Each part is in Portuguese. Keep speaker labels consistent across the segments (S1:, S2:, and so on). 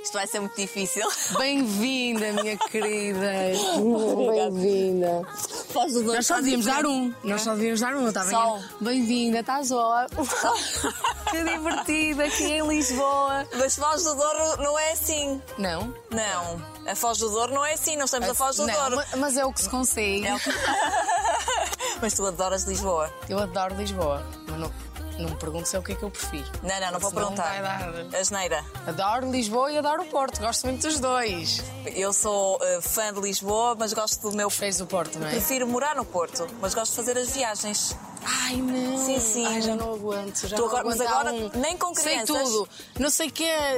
S1: Isto vai ser muito difícil.
S2: Bem-vinda, minha querida. Bem-vinda. Nós só devíamos dar um. Nós só devíamos dar um, está bem? Bem-vinda, estás ó. que divertida aqui em Lisboa.
S1: Mas Foz do Douro não é assim.
S2: Não?
S1: Não. A Foz do Douro não é assim. Não estamos a Foz do
S2: Não,
S1: Douro.
S2: ma- mas é o que se consegue.
S1: É o que- Mas tu adoras Lisboa.
S2: Eu adoro Lisboa, mas não, não me pergunto se é o que é que eu prefiro.
S1: Não, não, não vou perguntar.
S2: vai dar.
S1: Asneira.
S2: Adoro Lisboa e adoro o Porto, gosto muito dos dois.
S1: Eu sou eh, fã de Lisboa, mas gosto do meu.
S2: Fez o Porto, não é?
S1: Prefiro morar no Porto, mas gosto de fazer as viagens.
S2: Ai não!
S1: Sim, sim.
S2: Ai, já não aguento. Já não
S1: agora- mas
S2: aguento. Há
S1: agora, nem com
S2: Sei
S1: crianças.
S2: tudo. Não sei o que é.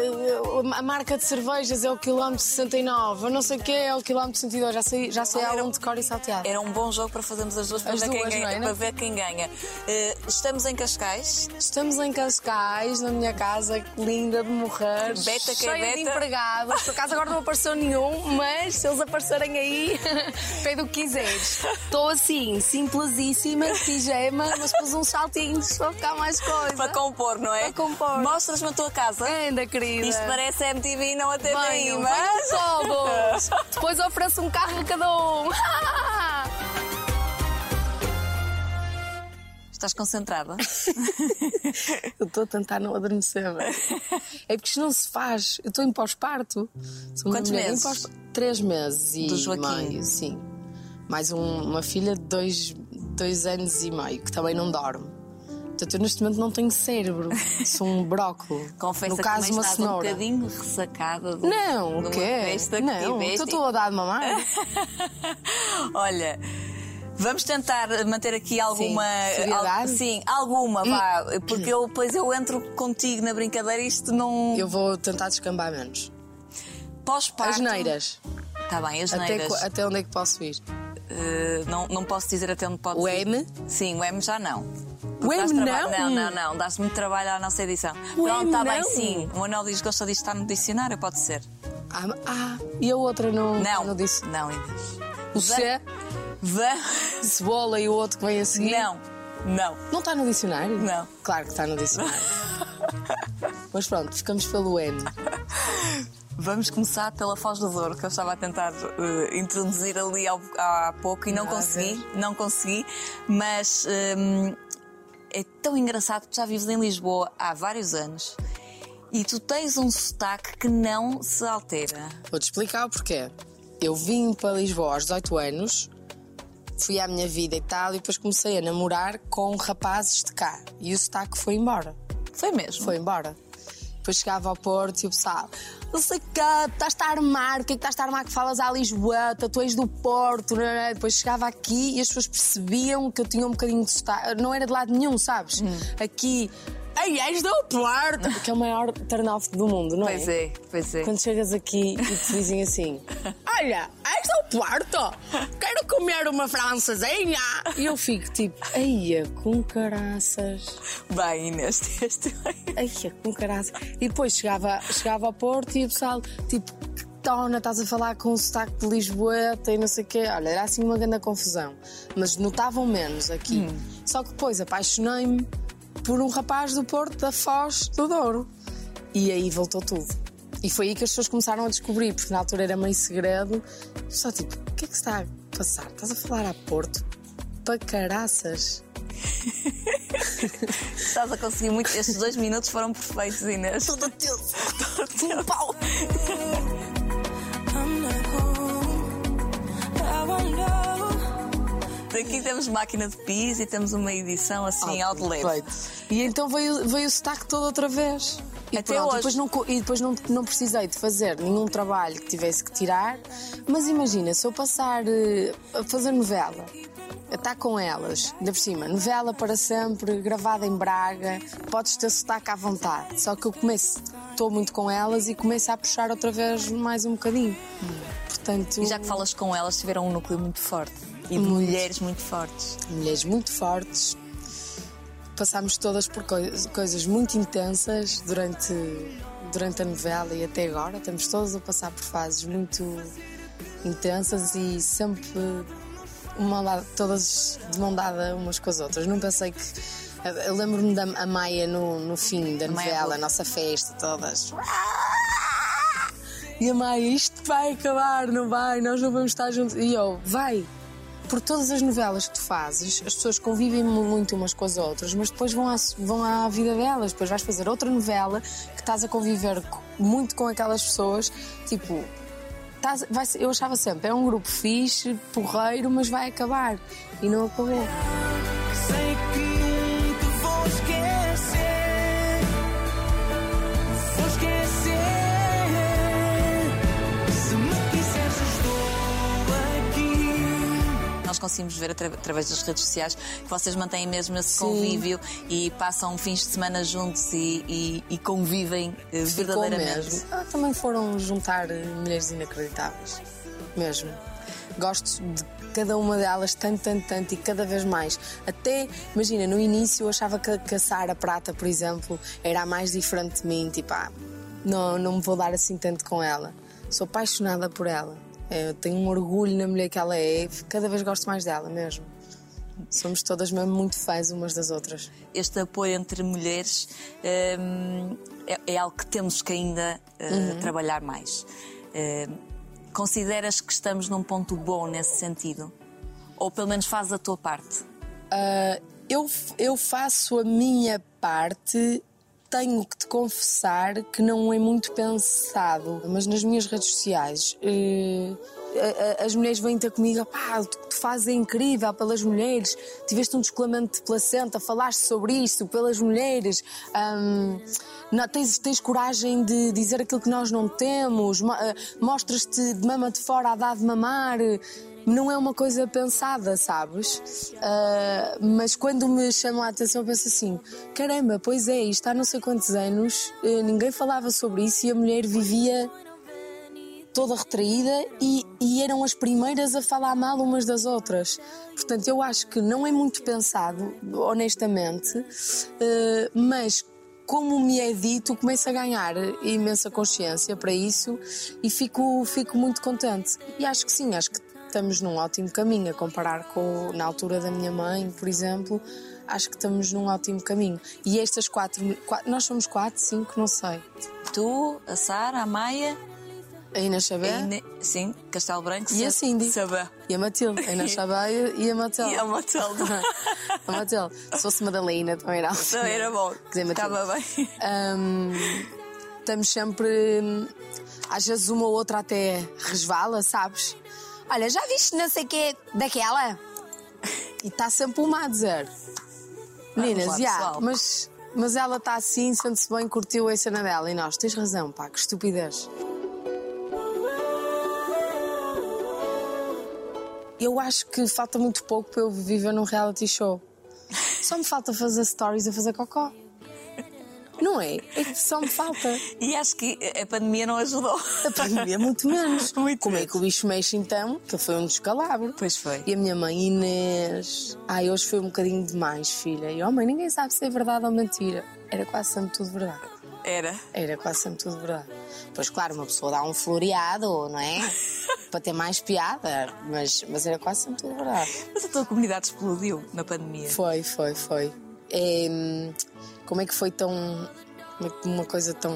S2: A marca de cervejas é o quilómetro 69. Eu não sei o que é o quilómetro 102. Já sei, já sei há um
S1: um-
S2: de cor e salteado.
S1: Era um bom jogo para fazermos as duas para,
S2: As
S1: ver,
S2: duas,
S1: quem ganha,
S2: é?
S1: para ver quem ganha. Eh, estamos em Cascais.
S2: Estamos em Cascais, na minha casa, linda de morrer.
S1: Beta que é
S2: cheia de
S1: beta.
S2: empregados. Por acaso agora não apareceu nenhum, mas se eles aparecerem aí, pede o que quiseres. Estou assim, simplesíssima, de mas pus uns saltinhos para ficar mais coisa.
S1: Para compor, não é?
S2: Para compor.
S1: Mostras-me a tua casa.
S2: Anda, querida.
S1: Isto parece MTV e não a TVI,
S2: Venham,
S1: mas...
S2: todos. Depois ofereço um carro a cada um.
S1: Estás concentrada?
S2: Eu estou a tentar não adormecer. velho. É porque isto não se faz. Eu estou em pós-parto.
S1: Quantos meses?
S2: pós- Três meses e
S1: Do Joaquim?
S2: meio, sim. Mais um- uma filha de dois, dois anos e meio, que também não dorme. Portanto, eu neste momento não tenho cérebro. Sou um brócolis.
S1: Confessa
S2: no caso,
S1: que
S2: uma
S1: estás um
S2: cenoura.
S1: bocadinho ressacada de,
S2: não,
S1: de
S2: o quê?
S1: festa que
S2: Não,
S1: tiveste.
S2: estou a dar de mamar.
S1: Olha, vamos tentar manter aqui alguma.
S2: Sim,
S1: al- sim, alguma, vá. Porque eu, depois eu entro contigo na brincadeira e isto não.
S2: Eu vou tentar descambar menos.
S1: Pós-parto.
S2: As neiras.
S1: Está bem, as
S2: Até,
S1: neiras.
S2: qu- até onde é que posso ir?
S1: Eh, não, não posso dizer até onde pode
S2: O. M?
S1: Sim, o M já não.
S2: O M não?
S1: Não, não, não. Dás muito trabalho à nossa edição.
S2: O
S1: Pronto,
S2: M
S1: está bem, sim. O Anel diz que gosta disto estar no dicionário, pode ser.
S2: Ah, ah, e a outra não,
S1: Não,
S2: não disse?
S1: não, Inês.
S2: O C,
S1: Va...
S2: cebola e o outro que vem a seguir?
S1: Não, não.
S2: Não está no dicionário?
S1: Não.
S2: Claro que está no dicionário. Mas pronto, ficamos pelo M.
S1: Vamos começar pela Foz do Douro, que eu estava a tentar eh, introduzir ali ao- há pouco e não
S2: Nada.
S1: consegui, não consegui, mas hum, é tão engraçado que tu já vives em Lisboa há vários anos e tu tens um sotaque que não se altera.
S2: Vou-te explicar o porquê. Eu vim para Lisboa aos 18 anos, fui à minha vida e tal, e depois comecei a namorar com rapazes de cá. E o sotaque foi embora.
S1: Foi mesmo?
S2: Foi embora. Depois chegava ao Porto e o pessoal, não sei que, estás a armar, o que é que estás a armar que falas à Lisboa, tu és do Porto, não? Depois chegava aqui e as pessoas percebiam que eu tinha um bocadinho de sotaque, não era de lado nenhum, sabes?
S1: Hum.
S2: Aqui, ei, és do Porto, que é o maior turn-off do mundo, não é?
S1: Pois é, pois é.
S2: Quando chegas aqui e te dizem assim: Olha, és do Porto? Quero comer uma francesinha! E eu fico tipo: Eia, com caraças.
S1: Bem, Inês, este
S2: Eia, com caraças. E depois chegava, chegava ao Porto e o pessoal, tipo, tona, estás a falar com o sotaque de Lisboeta e não sei o quê. Olha, era assim uma grande confusão. Mas notavam menos aqui. Só que depois apaixonei-me por um rapaz do Porto, da Foz, do Douro. E aí voltou tudo. E foi aí que as pessoas começaram a descobrir, porque na altura era meio segredo. Só tipo, o que é que se está a passar? Estás a falar a Porto? Para caraças.
S1: estás a conseguir muito. Estes dois minutos foram perfeitos, Inês.
S2: Tudo teu. Um pau.
S1: Aqui temos máquina de pis e temos uma edição assim ao de leve.
S2: Perfeito. E então veio, veio o sotaque todo outra vez. E
S1: Até
S2: pronto,
S1: hoje.
S2: Depois, não, e depois não, não precisei de fazer nenhum trabalho que tivesse que tirar. Mas imagina, se eu passar eh, a fazer novela, a estar com elas, ainda por cima, novela para sempre, gravada em Braga, podes ter sotaque à vontade. Só que eu começo, estou muito com elas e começo a puxar outra vez mais um bocadinho. Portanto,
S1: E já que falas com elas, tiveram um núcleo muito forte. E de mulheres muito fortes.
S2: mulheres muito fortes. Passámos todas por coi- coisas muito intensas durante, durante a novela e até agora. Estamos todas a passar por fases muito intensas e sempre uma lá- todas de mão dada umas com as outras. Não pensei que. Eu lembro-me da a Maia no, no fim da novela, a nossa festa, todas. E a Maia, isto vai acabar, não vai, nós não vamos estar juntos. E eu, vai. Por todas as novelas que tu fazes, as pessoas convivem muito umas com as outras, mas depois vão à, vão à vida delas. Depois vais fazer outra novela que estás a conviver co- muito com aquelas pessoas. Tipo, estás- vai eu achava sempre, é um grupo fixe, porreiro, mas vai acabar. E não acabou.
S1: Conseguimos ver atra- através das redes sociais que vocês mantêm mesmo esse
S2: Sim.
S1: convívio e passam fins de semana juntos e, e- e convivem eh,
S2: Ficou
S1: verdadeiramente.
S2: mesmo. Ah, também foram juntar eh, mulheres inacreditáveis. Mesmo. Gosto de cada uma delas tanto, tanto, tanto e cada vez mais. Até, imagina, no início eu achava que, que a Sara Prata, por exemplo, era a mais diferente de mim. Tipo, ah, não, não me vou dar assim tanto com ela. Sou apaixonada por ela. Eu tenho um orgulho na mulher que ela é. Cada vez gosto mais dela mesmo. Somos todas mesmo muito fãs umas das outras.
S1: Este apoio entre mulheres hum, é, é algo que temos que ainda eh,
S2: Uhum.
S1: trabalhar mais. Eh, consideras que estamos num ponto bom nesse sentido? Ou pelo menos fazes a tua parte?
S2: Ah, eu, eu faço a minha parte, tenho que te confessar que não é muito pensado, mas nas minhas redes sociais. eh, as mulheres vêm ter comigo, pá, o que tu fazes é incrível pelas mulheres, tiveste um descolamento de placenta, falaste sobre isto pelas mulheres, ahm, não, tens, tens coragem de dizer aquilo que nós não temos, mo- ah, mostras-te de mama de fora a dar de mamar, não é uma coisa pensada, sabes? Ah, mas quando me chamam a atenção, eu penso assim: caramba, pois é, isto há não sei quantos anos, eh, ninguém falava sobre isso e a mulher vivia toda retraída e, e eram as primeiras a falar mal umas das outras. Portanto, eu acho que não é muito pensado, honestamente, eh, mas como me é dito, começo a ganhar imensa consciência para isso e fico, fico muito contente. E acho que sim, acho que estamos num ótimo caminho a comparar com na altura da minha mãe, por exemplo. Acho que estamos num ótimo caminho. E estas quatro, quatro nós somos quatro, cinco, não sei.
S1: Tu, a Sara, a Maia,
S2: A Inês Xavier.
S1: a Ine- sim, Castelo Branco
S2: E a Cindy.
S1: Sabá.
S2: E a Matilde, a Inês Chabeia e a Matilde.
S1: E a Matilde.
S2: a Matilde. Se fosse Madalena, também era assim.
S1: Então era bom.
S2: dizer, Matilde.
S1: Estava bem.
S2: Hum, estamos sempre. hum, Às vezes uma ou outra até resvala, sabes? Olha, já viste não sei o quê daquela? E está sempre uma a dizer. Meninas, já, mas, mas ela está assim, sente-se bem, curtiu a cena dela. E nós, tens razão, pá, que estupidez. Eu acho que falta muito pouco para eu viver num reality show. Só me falta fazer stories a fazer cocó. Não é? É que só me falta.
S1: E acho que a pandemia não ajudou.
S2: A pandemia, muito menos.
S1: Muito
S2: Como é
S1: menos.
S2: que o bicho mexe então? Que foi um descalabro.
S1: Pois foi.
S2: E a minha mãe, Inês. Ai, hoje foi um bocadinho demais, filha. E, oh mãe, ninguém sabe se é verdade ou mentira. Era quase sempre tudo verdade.
S1: Era.
S2: Era quase sempre tudo verdade. Pois, claro, uma pessoa dá um floreado, não é? Para ter mais piada. Mas, mas era quase sempre tudo verdade.
S1: Mas a tua comunidade explodiu na pandemia.
S2: Foi, foi, foi. É, como é que foi tão. é uma coisa tão.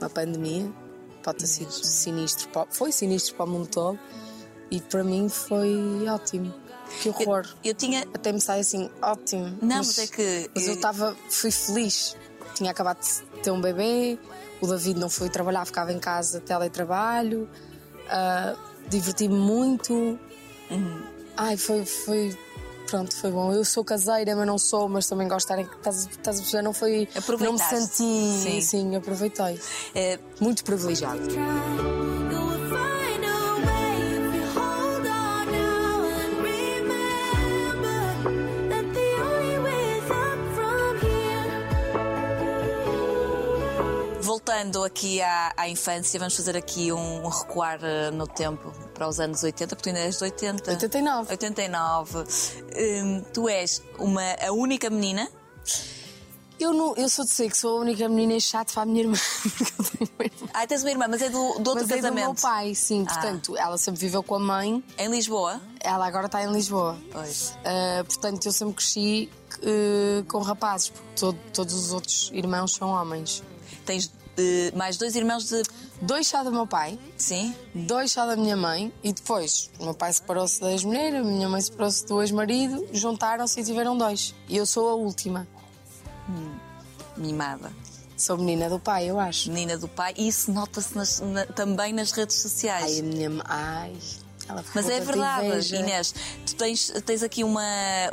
S2: uma pandemia? Pode ter sido sinistro. para- Foi sinistro para o mundo todo. E para mim foi ótimo. Que horror.
S1: Eu tinha.
S2: Até me sai assim, ótimo.
S1: Não, mas é que-
S2: Mas eu estava. fui feliz. Tinha acabado de ter um bebê, o David não foi trabalhar, ficava em casa, teletrabalho. ah, Diverti-me muito.
S1: Uhum.
S2: Ai, foi, foi. Pronto, foi bom. Eu sou caseira, mas não sou, mas também gosto de estar em. Estás, estás a perceber? Não foi. Não me senti.
S1: Sim.
S2: Sim, aproveitei.
S1: eh,
S2: Muito privilegiado.
S1: Voltando aqui à, à infância, vamos fazer aqui um, um recuar eh, no tempo para os anos 80, porque tu ainda és de 80.
S2: 89.
S1: 89. Hum, tu és uma, a única menina.
S2: Eu, não, eu sou de ser que sou a única menina chata para a minha irmã. porque eu tenho uma irmã.
S1: Ah, tens uma irmã, mas é do, do outro
S2: Mas é do
S1: casamento.
S2: meu pai, sim.
S1: Ah.
S2: Portanto, ela sempre viveu com a mãe,
S1: Em Lisboa?
S2: ela agora está em Lisboa.
S1: Pois.
S2: Ah, portanto, eu sempre cresci eh, com rapazes, porque todo- todos os outros irmãos são homens.
S1: Tens eh, mais dois irmãos de
S2: dois só do meu pai,
S1: Sim?
S2: dois só da minha mãe e depois o meu pai separou-se da ex-mulher, a minha mãe separou-se do ex-marido, juntaram-se e tiveram dois. E eu sou a última.
S1: Mimada.
S2: Sou menina do pai, eu acho.
S1: Menina do pai. E isso nota-se na- também nas redes sociais.
S2: Ai, a minha mãe. Ai,
S1: Mas é verdade. Inês. Tu tens, tens aqui uma,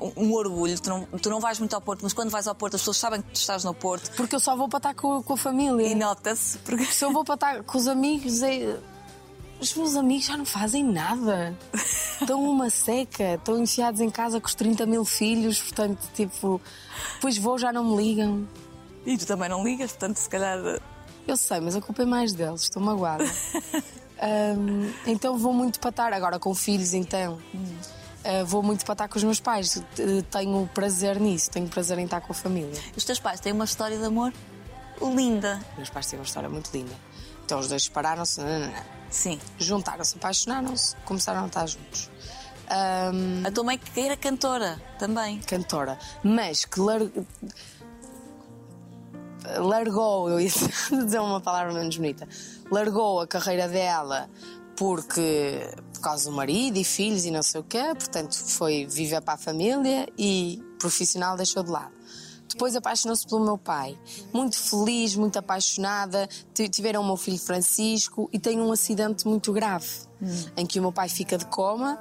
S1: um, um orgulho. Tu não, tu não vais muito ao Porto, mas quando vais ao Porto, as pessoas sabem que tu estás no Porto.
S2: Porque eu só vou para estar com, com a família.
S1: E nota-se. Porque...
S2: Se eu vou para estar com os amigos, é... os meus amigos já não fazem nada. Estão uma seca, estão enfiados em casa com os 30 mil filhos, portanto, tipo, depois vou, já não me ligam.
S1: E tu também não ligas, portanto, se calhar.
S2: Eu sei, mas a culpa é mais deles, estou magoada. Ahm, então vou muito para estar, agora com filhos, então. ah, vou muito para estar com os meus pais. Eh, Tenho prazer nisso, tenho prazer em estar com a família.
S1: Os teus pais têm uma história de amor linda.
S2: Meus pais têm uma história muito linda. Então os dois separaram-se.
S1: Sim.
S2: juntaram-se, apaixonaram-se, começaram a estar juntos. Ahm,
S1: A tua mãe que era cantora também.
S2: cantora, mas que lar... largou, eu ia dizer uma palavra menos bonita, largou a carreira dela porque por causa do marido e filhos e não sei o quê, portanto foi viver para a família e profissional deixou de lado. Depois apaixonou-se pelo meu pai. Muito feliz, muito apaixonada. Ti- Tiveram o meu filho Francisco e tem um acidente muito grave em que o meu pai fica de coma,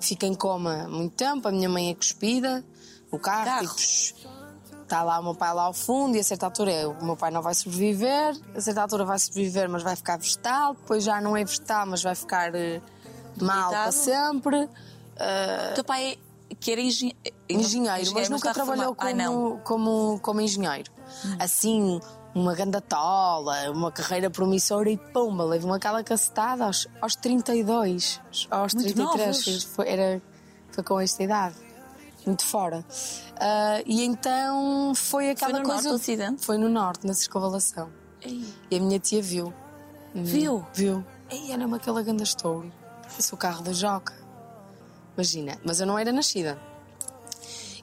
S2: fica em coma muito tempo. A minha mãe é cuspida, o carro,
S1: Carro.
S2: tipo, Está lá o meu pai lá ao fundo e a certa altura é, o meu pai não vai sobreviver, a certa altura vai sobreviver, mas vai ficar vegetal, depois já não é vegetal, mas vai ficar eh, mal para sempre.
S1: O teu pai é- que era engen...
S2: Engenheiro, mas nunca trabalhou.
S1: Ah,
S2: como, como, como engenheiro. Assim, uma gandatola, uma carreira promissora e pumba, levou aquela cacetada aos, aos 32, aos
S1: Muito
S2: 33.
S1: novos.
S2: Foi, era, foi com esta idade. Muito fora. Ah, e então foi aquela
S1: no
S2: coisa.
S1: norte o acidente?
S2: Foi no norte, na circunvalação.
S1: Ei,
S2: E a minha tia viu.
S1: Viu?
S2: Viu. E era-me aquela ganda estouro. É o carro da Joca. Imagina. Mas eu não era nascida.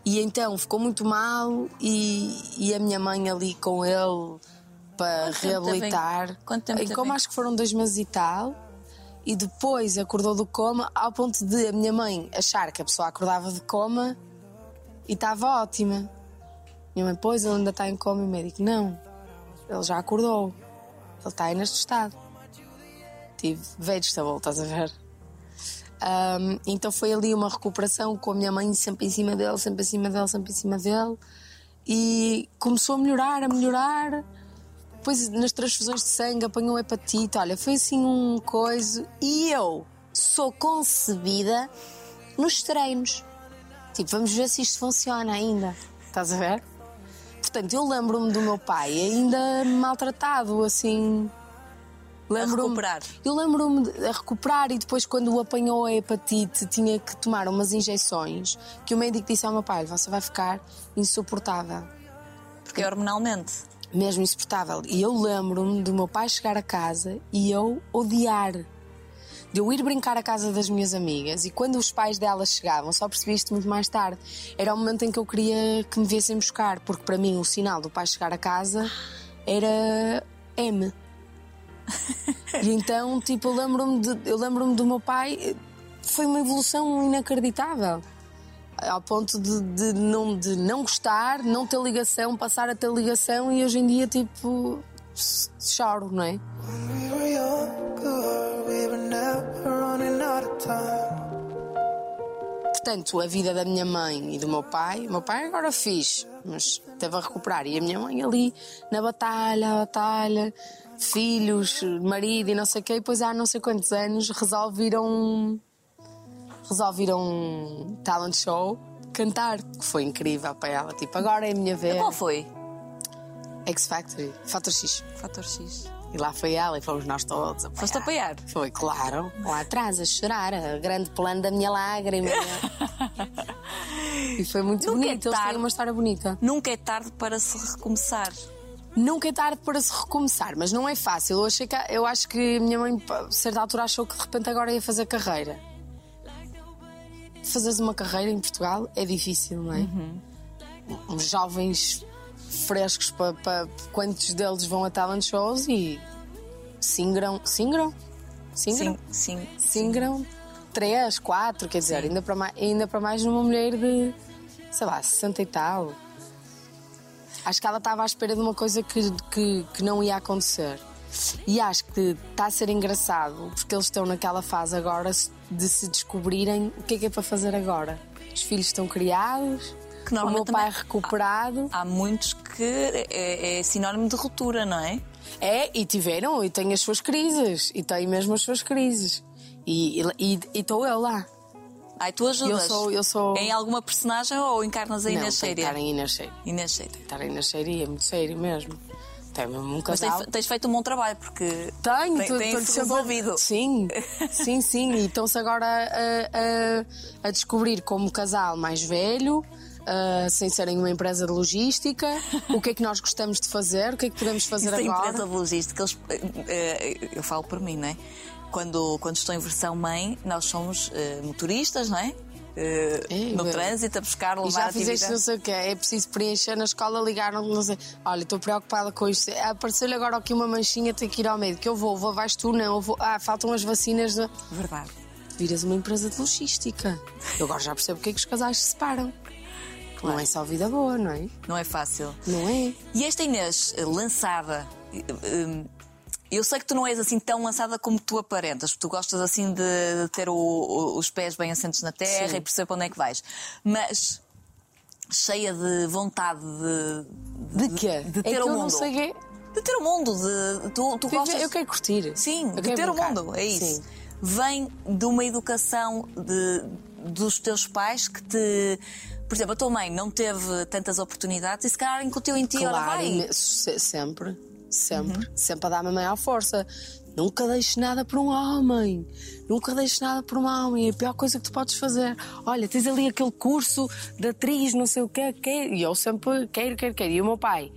S2: E então ficou muito mal e, e a minha mãe ali com ele para
S1: Quanto
S2: reabilitar.
S1: quanto tempo
S2: em coma
S1: em-
S2: acho que foram dois meses e tal. E depois acordou do coma ao ponto de a minha mãe achar que a pessoa acordava de coma e estava ótima. Minha mãe, pois, ele ainda está em coma e o médico, não. Ele já acordou. Ele está aí neste estado. Tive vegetable, estás a ver? Ahm, então foi ali uma recuperação com a minha mãe sempre em cima dele, sempre em cima dele, sempre em cima dele. E começou a melhorar, a melhorar. Depois nas transfusões de sangue apanhou hepatite. Olha, foi assim um coisa. E eu sou concebida nos treinos. Tipo, vamos ver se isto funciona ainda. Estás a ver? Portanto, eu lembro-me do meu pai ainda maltratado, assim. Lembro-me-
S1: recuperar.
S2: Eu lembro-me de a recuperar e depois, quando o apanhou a hepatite, tinha que tomar umas injeções que o médico disse ao meu pai: você vai ficar insuportável.
S1: Porque é hormonalmente.
S2: Mesmo insuportável. E eu lembro-me do meu pai chegar a casa e eu odiar. De eu ir brincar à casa das minhas amigas e quando os pais delas chegavam, só percebi isto muito mais tarde, era o momento em que eu queria que me viessem buscar, porque para mim o sinal do pai chegar a casa era M. e então, tipo, eu lembro-me de- eu lembro-me do meu pai, foi uma evolução inacreditável. Ao ponto de, de não, de não gostar, não ter ligação, passar a ter ligação e hoje em dia, tipo, choro, não é? Portanto, a vida da minha mãe e do meu pai, o meu pai agora fiz, mas teve a recuperar. E a minha mãe ali na batalha, a batalha, filhos, marido e não sei o quê. E depois há não sei quantos anos resolveram. Resolveram um talent show cantar, que foi incrível para ela. Tipo, agora é a minha vez.
S1: Qual foi?
S2: X Factory, Fator X.
S1: Fator X.
S2: E lá foi ela e fomos nós todos apoiar.
S1: Foste apoiar?
S2: Foi, claro. Lá atrás, a chorar, a grande plano da minha lágrima. e foi muito
S1: Nunca é
S2: bonito. Eles têm
S1: tarde.
S2: uma história bonita.
S1: Nunca é tarde para se recomeçar.
S2: Nunca é tarde para se recomeçar, mas não é fácil. Eu, achei que, eu acho que a minha mãe, a certa altura, achou que de repente agora ia fazer carreira. Fazeres uma carreira em Portugal é difícil, não é? Os jovens frescos, para, para, quantos deles vão a talent shows e Singram. Singram? Singram?
S1: Sim, sim.
S2: Singram 3, 4, quer dizer, ainda para, mais, ainda para mais numa mulher de, sei lá, 60 e tal. Acho que ela estava à espera de uma coisa que, que, que não ia acontecer. E acho que está a ser engraçado, porque eles estão naquela fase agora de se descobrirem o que é que é para fazer agora. Os filhos estão criados,
S1: Que
S2: o meu
S1: normalmente
S2: pai é recuperado.
S1: Há muitos que é, é sinónimo de ruptura, não é?
S2: É, e tiveram, e têm as suas crises, e têm mesmo as suas crises. E estou eu lá.
S1: Ai, tu ajudas.
S2: Eu sou- eu sou-
S1: Em alguma personagem ou encarnas a Inês
S2: estar em Inês
S1: Sheria.
S2: Estar em Inês é muito sério mesmo. Tem mesmo um
S1: Mas
S2: casal.
S1: tens, tens feito um bom trabalho, porque
S2: Tenho,
S1: tem,
S2: tu-
S1: resolvido.
S2: Sim, sim, sim. E estão-se agora a, a- a descobrir como casal mais velho, ah, sem serem uma empresa de logística, o que é que nós gostamos de fazer, o que é que podemos fazer
S1: Isso da
S2: agora.
S1: empresa de logística, eles, eh, eu falo por mim, não é? Quando, quando estou em versão mãe, nós somos eh, motoristas, não é? Eh,
S2: É,
S1: no trânsito, a buscar,
S2: E
S1: levar
S2: já
S1: a
S2: fizeste não sei o quê, é preciso preencher na escola, ligaram não sei. Olha, estou preocupada com isto. Apareceu-lhe agora aqui uma manchinha, tenho que ir ao médico. Eu vou, vou, vais tu, não. Eu vou. Ah, faltam as vacinas. de-
S1: Verdade.
S2: Viras uma empresa de logística. Eu agora já percebo porque é que os casais se separam. Não é só vida boa, não é?
S1: Não é fácil.
S2: Não é?
S1: E esta Inês eh, lançada, eh, eh, eu sei que tu não és assim tão lançada como tu aparentas, porque tu gostas assim de, ter o- o- os pés bem assentos na terra
S2: Sim.
S1: e perceber para onde é que vais. Mas cheia de vontade de,
S2: De quê?
S1: de
S2: é
S1: ter
S2: que
S1: o mundo.
S2: não sei.
S1: De ter o mundo, de tu, tu
S2: Viver-
S1: gostas.
S2: Eu quero curtir.
S1: Sim,
S2: Eu
S1: de ter o
S2: brincar.
S1: mundo, é isso.
S2: Sim.
S1: Vem de uma educação de, dos teus pais que te. Por exemplo, a tua mãe não teve tantas oportunidades e se calhar incutiu em ti, ora
S2: Claro,
S1: vai.
S2: imen- se- sempre, sempre,
S1: Uhum.
S2: sempre a dar-me a maior força. Nunca deixes nada por um homem. Nunca deixes nada por um homem. É a pior coisa que tu podes fazer. Olha, tens ali aquele curso de atriz, não sei o quê, quer. E eu sempre quero, quero, quero. E o meu pai.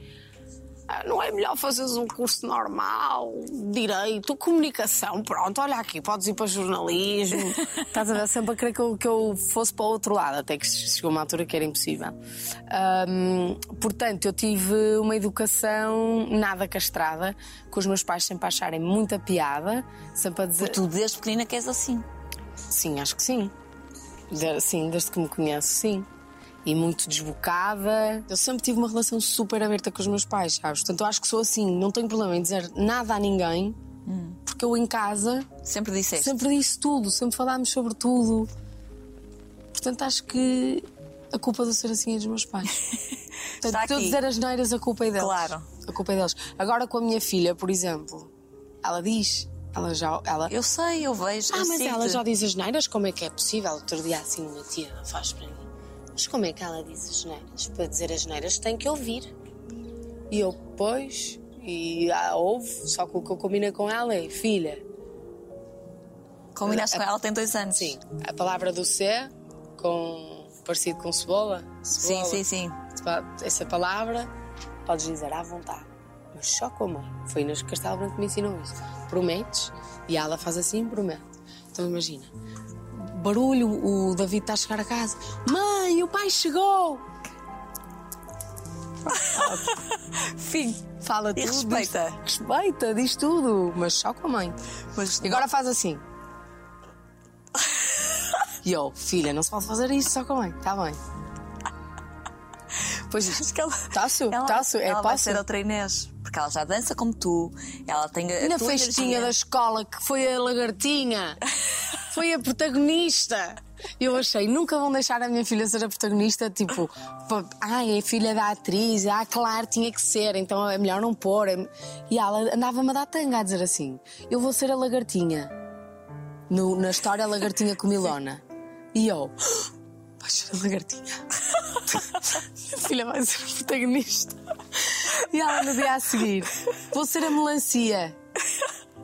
S2: "Ah, Não é melhor fazeres um curso normal, direito, comunicação, pronto, olha aqui, podes ir para jornalismo. Estás a ver? Sempre a querer que eu, que eu fosse para o outro lado, até que chegou uma altura que era impossível. Ahm, portanto, eu tive uma educação nada castrada, com os meus pais sempre a acharem muita piada, sempre a dizer.
S1: Tu desde pequenina que és assim.
S2: Sim, acho que sim. De- Sim, desde que me conheço, sim. E muito desbocada. Eu sempre tive uma relação super aberta com os meus pais, sabes? Portanto, eu acho que sou assim, não tenho problema em dizer nada a ninguém, porque eu em casa
S1: Sempre disseste.
S2: sempre disse tudo, sempre falámos sobre tudo. Portanto, acho que a culpa de eu ser assim é dos meus pais. Portanto, de eu dizer as neiras, a culpa é deles.
S1: Claro.
S2: A culpa é deles. Agora com a minha filha, por exemplo, ela diz, ela já. Ela,
S1: Eu sei, eu vejo.
S2: ah,
S1: eu
S2: mas
S1: sigo-te.
S2: ela já diz as neiras? Como é que é possível? Outro dia assim uma tia faz para mim. Mas como é que ela diz as neiras? Para dizer as neiras tem que ouvir. E eu, pois, e ah, ouve, só que o que eu combinei com ela é, filha,
S1: Combinaste com ela, tem dois anos.
S2: sim, a palavra do C, com, parecido com cebola,
S1: Sim,
S2: cebola,
S1: sim, sim.
S2: essa palavra, podes dizer à vontade. Mas só com a mãe. Foi Inês Castelo Branco que me ensinou isso. Prometes, e ela faz assim, promete. Então imagina, barulho, o David está a chegar a casa. Mãe, o pai chegou!
S1: Fim.
S2: Fala
S1: E
S2: tudo.
S1: respeita.
S2: Diz, respeita, diz tudo, mas só com a mãe.
S1: Mas
S2: E agora faz assim. E eu, filha, não se pode fazer isso só com a mãe, está bem. Pois
S1: Acho que ela,
S2: Taço,
S1: ela,
S2: taço, é
S1: ela vai ser outra Inês. Porque ela já dança como tu. Ela tem a,
S2: E na festinha da escola, que foi a lagartinha, foi a protagonista. Eu achei, nunca vão deixar a minha filha ser a protagonista, tipo, ai, é filha da atriz, ah, claro, tinha que ser, então é melhor não pôr. E ela andava-me a dar tanga a dizer assim: eu vou ser a lagartinha. No- na história, a lagartinha com Milona. E eu, vai ser a lagartinha. Minha filha vai ser a protagonista. E ela no dia a seguir, vou ser a melancia.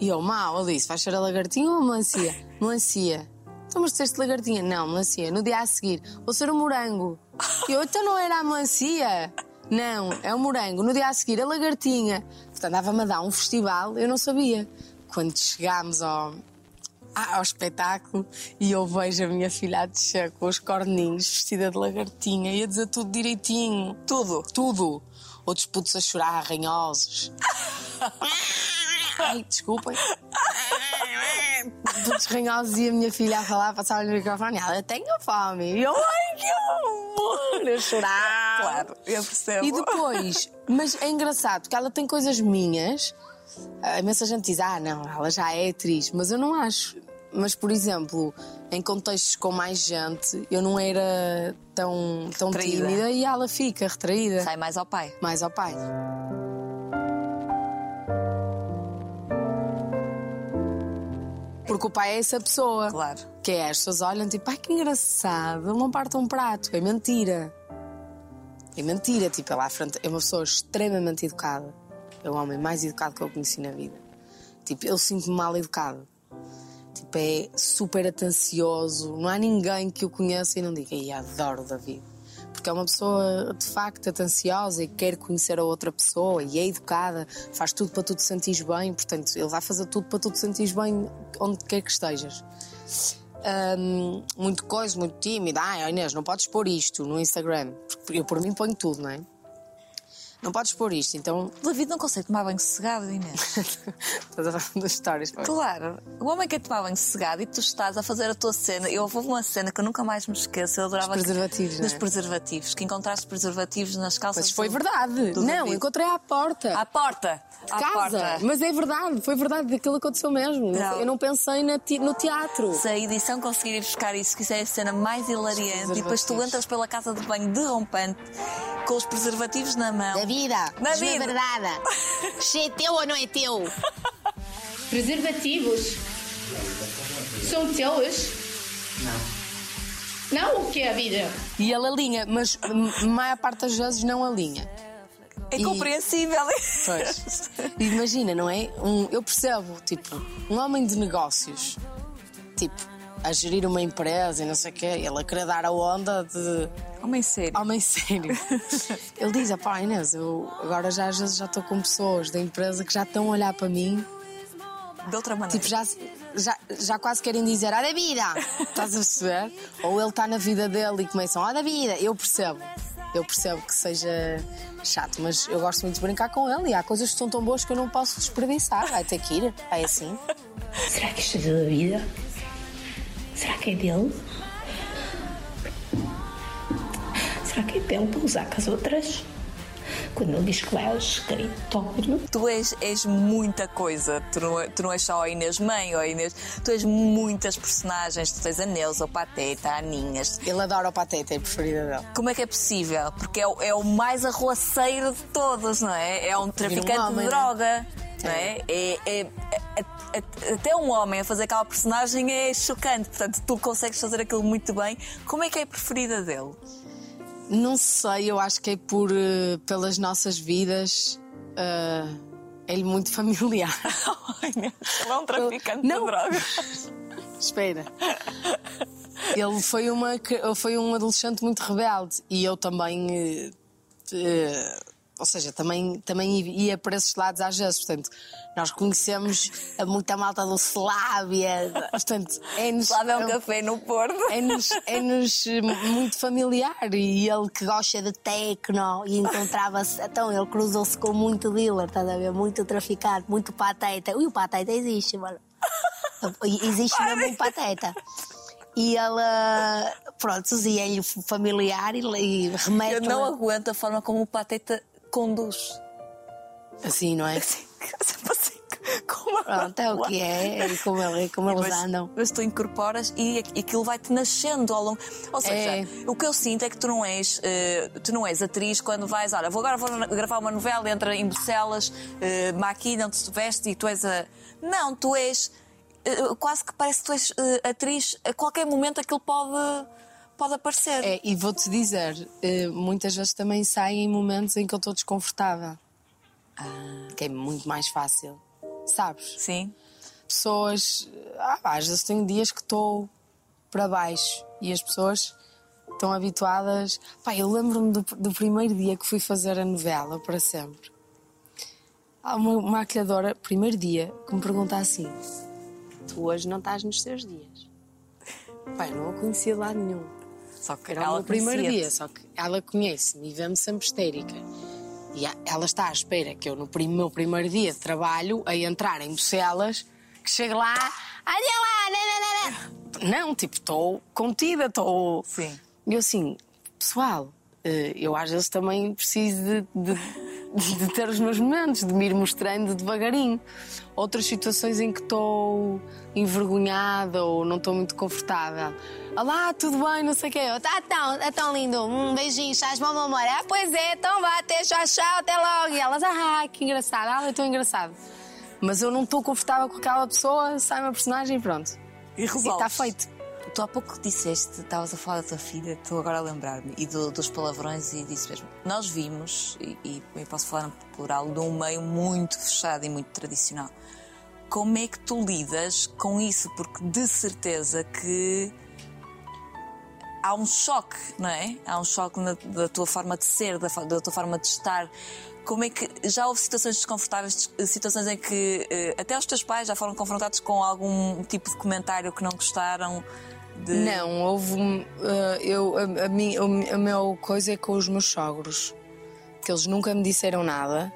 S2: E eu, mal, eu disse, vais ser a lagartinha ou a melancia? Melancia. Então, mas disseste lagartinha? Não, melancia. No dia a seguir, vou ser o morango. E eu, então não era a melancia? Não, é o morango. No dia a seguir, a lagartinha. Portanto, andava-me a dar um festival, eu não sabia. Quando chegámos ao, ao espetáculo e eu vejo a minha filha a descer com os corninhos, vestida de lagartinha e a dizer tudo direitinho. Tudo. Tudo. Outros putos a chorar, arranhosos. Ai, desculpem. Todos ranhosos e a minha filha a falar, passava no microfone. Ela, tenho fome. E eu, ai, que amor! Eu chorava.
S1: Claro, eu percebo.
S2: E depois, mas é engraçado, porque ela tem coisas minhas. A imensa gente diz, ah, não, ela já é atriz, mas eu não acho. Mas, por exemplo, em contextos com mais gente, eu não era tão, tão
S1: Retraída.
S2: tímida e ela fica retraída.
S1: Sai mais ao pai.
S2: Mais ao pai. Porque o pai é essa pessoa.
S1: Claro.
S2: Que é, as pessoas olham tipo, ai que engraçado, ele não parte um prato. É mentira. É mentira. Tipo, ele à frente é uma pessoa extremamente educada. É o homem mais educado que eu conheci na vida. Tipo, eu sinto-me mal educado. Tipo, é super atencioso. Não há ninguém que o conheça e não diga, ai, adoro David. Porque é uma pessoa de facto atenciosa e quer conhecer a outra pessoa e é educada, faz tudo para tu te sentires bem. Portanto, ele vai fazer tudo para tu te sentires bem onde quer que estejas. Hum, muito coisa, muito tímida. Ah, Inês, não podes pôr isto no Instagram. Porque eu por mim ponho tudo, não é? Não podes pôr isto, então.
S1: David não consegue tomar banho sossegado, Inês.
S2: Estás a falar das histórias. pá.
S1: Claro, o homem quer tomar banho sossegado e tu estás a fazer a tua cena. Eu houve uma cena que eu nunca mais me esqueço. Eu adorava.
S2: Dos preservativos,
S1: Dos
S2: não é?
S1: preservativos, que encontraste preservativos nas calças.
S2: Mas foi
S1: do-
S2: verdade.
S1: do
S2: Não,
S1: David.
S2: encontrei à porta.
S1: À porta!
S2: de
S1: À
S2: casa.
S1: porta!
S2: Mas é verdade, foi verdade, aquilo aconteceu mesmo.
S1: Não.
S2: Eu não pensei no teatro.
S1: Se a edição conseguir ir buscar isso, que isso é a cena mais hilariante, e depois tu entras pela casa de banho derrompante com os preservativos na mão.
S3: Da vida,
S1: Da
S3: diz-me
S1: vida.
S3: a verdade. Se é teu ou não é teu?
S4: Preservativos? São teus? Não. Não o que é a vida?
S2: E ele alinha, mas a maior parte das vezes não alinha.
S1: É
S2: E-
S1: compreensível.
S2: Pois. Imagina, não é? Um, eu percebo, tipo, um homem de negócios, tipo, a gerir uma empresa e não sei o quê, ele a querer dar a onda de
S1: Homem sério.
S2: homem sério. Ele diz: "Ah, pá, Inês, eu agora já às vezes já estou com pessoas da empresa que já estão a olhar para mim,
S1: De outra maneira.
S2: tipo, já, já, já quase querem dizer: Ah, da vida! Estás a perceber? Ou ele está na vida dele e começam: Ah, da vida! Eu percebo. Eu percebo que seja chato, mas eu gosto muito de brincar com ele e há coisas que são tão boas que eu não posso desperdiçar. Vai ter que ir. É assim.
S4: Será que isto é da vida? Será que é dele? Será que é dele para usar com as outras? Quando ele diz que vai ao escritório.
S1: Tu és, és muita coisa. Tu não, é- tu não és só a Inês mãe ou a Inês. Tu és muitas personagens. Tu tens a Neuza, o Pateta, a Aninhas.
S2: Ele adora o pateta, é a preferida dele.
S1: Como é que é possível? Porque é, o- é o mais arruaceiro de todos, não é? É um traficante
S2: homem,
S1: de
S2: não é?
S1: droga. Não é? É- é- é- é- até um homem a fazer aquela personagem é chocante. Portanto, tu consegues fazer aquilo muito bem. Como é que é a preferida dele?
S2: Não sei, eu acho que é por eh, pelas nossas vidas. eh, é-lhe muito familiar.
S1: Ele é um traficante
S2: Não.
S1: de drogas.
S2: Espera. Ele foi, uma, foi um adolescente muito rebelde e eu também. eh, ou seja, também, também ia para esses lados às vezes. Portanto, nós conhecemos a muita malta do Slávia. Portanto, é-nos.
S1: Lá é um café no Porto.
S2: É-nos é-nos muito familiar e ele que gosta de
S3: Tecno e encontrava-se. Então ele cruzou-se com muito dealer, estás a ver? Muito traficante, muito pateta. E o pateta existe, mano. Existe mesmo um pateta. E ela, pronto, ia-lhe familiar e, e remete.
S1: Eu não aguento a forma como o Pateta conduz.
S2: assim, não é?
S1: Sempre assim, com uma
S3: Pronto, é o que é, e como, ele, como eles andam.
S1: mas tu incorporas e, aquilo vai-te nascendo ao longo. Ou seja,
S2: É.
S1: o que eu sinto é que tu não és, eh, tu não és atriz quando vais, olha, vou agora vou gravar uma novela, entra em Bruxelas, uh, maquilham te veste e tu és a. Não, tu és. eh, quase que parece que tu és eh, atriz, a qualquer momento aquilo pode, pode aparecer.
S2: É, e vou-te dizer, eh, muitas vezes também saem em momentos em que eu estou desconfortável. Que é muito mais fácil. Sabes?
S1: Sim.
S2: Pessoas. ah, às vezes tenho dias que estou para baixo e as pessoas estão habituadas. Pá, eu lembro-me do, do primeiro dia que fui fazer a novela para sempre. Há uma maquilhadora, primeiro dia, que me pergunta assim: Tu hoje não estás nos teus dias? Eu não a conhecia de lado nenhum.
S1: Só que
S2: Era o primeiro dia, só que ela conhece-me e vê-me sempre histérica. E ela está à espera que eu, no meu primeiro dia de trabalho, a entrar em Bucelas, que chegue lá. Olha lá! né, né, né." Não, tipo, estou contida, estou.
S1: Sim.
S2: E eu assim, pessoal, eh, eu às vezes também preciso de, de- de ter os meus momentos, de me ir mostrando devagarinho. Outras situações em que estou envergonhada ou não estou muito confortável. Olá, tudo bem, não sei o quê. Eu, Tá tão, é tão lindo. Um beijinho, estás bom, meu amor? Ah, pois é, então vá, até tchau, tchau, até logo. E elas, ah, que engraçado, ah, eu estou engraçado. Mas eu não estou confortável com aquela pessoa, sai uma personagem e pronto.
S1: E
S2: E
S1: resolves.
S2: está feito.
S1: Tu há pouco disseste, estavas a falar da tua filha, estou agora a lembrar-me, e do- dos palavrões e disso mesmo. Nós vimos, e, e posso falar no plural, de um meio muito fechado e muito tradicional. Como é que tu lidas com isso? Porque de certeza que há um choque, não é? Há um choque na- da tua forma de ser, da, da tua forma de estar. Como é que já houve situações desconfortáveis, des- situações em que eh, até os teus pais já foram confrontados com algum tipo de comentário que não gostaram? De...
S2: Não, houve. eh, eu, a, a, mim, o- a meu coisa é com os meus sogros. Que eles nunca me disseram nada,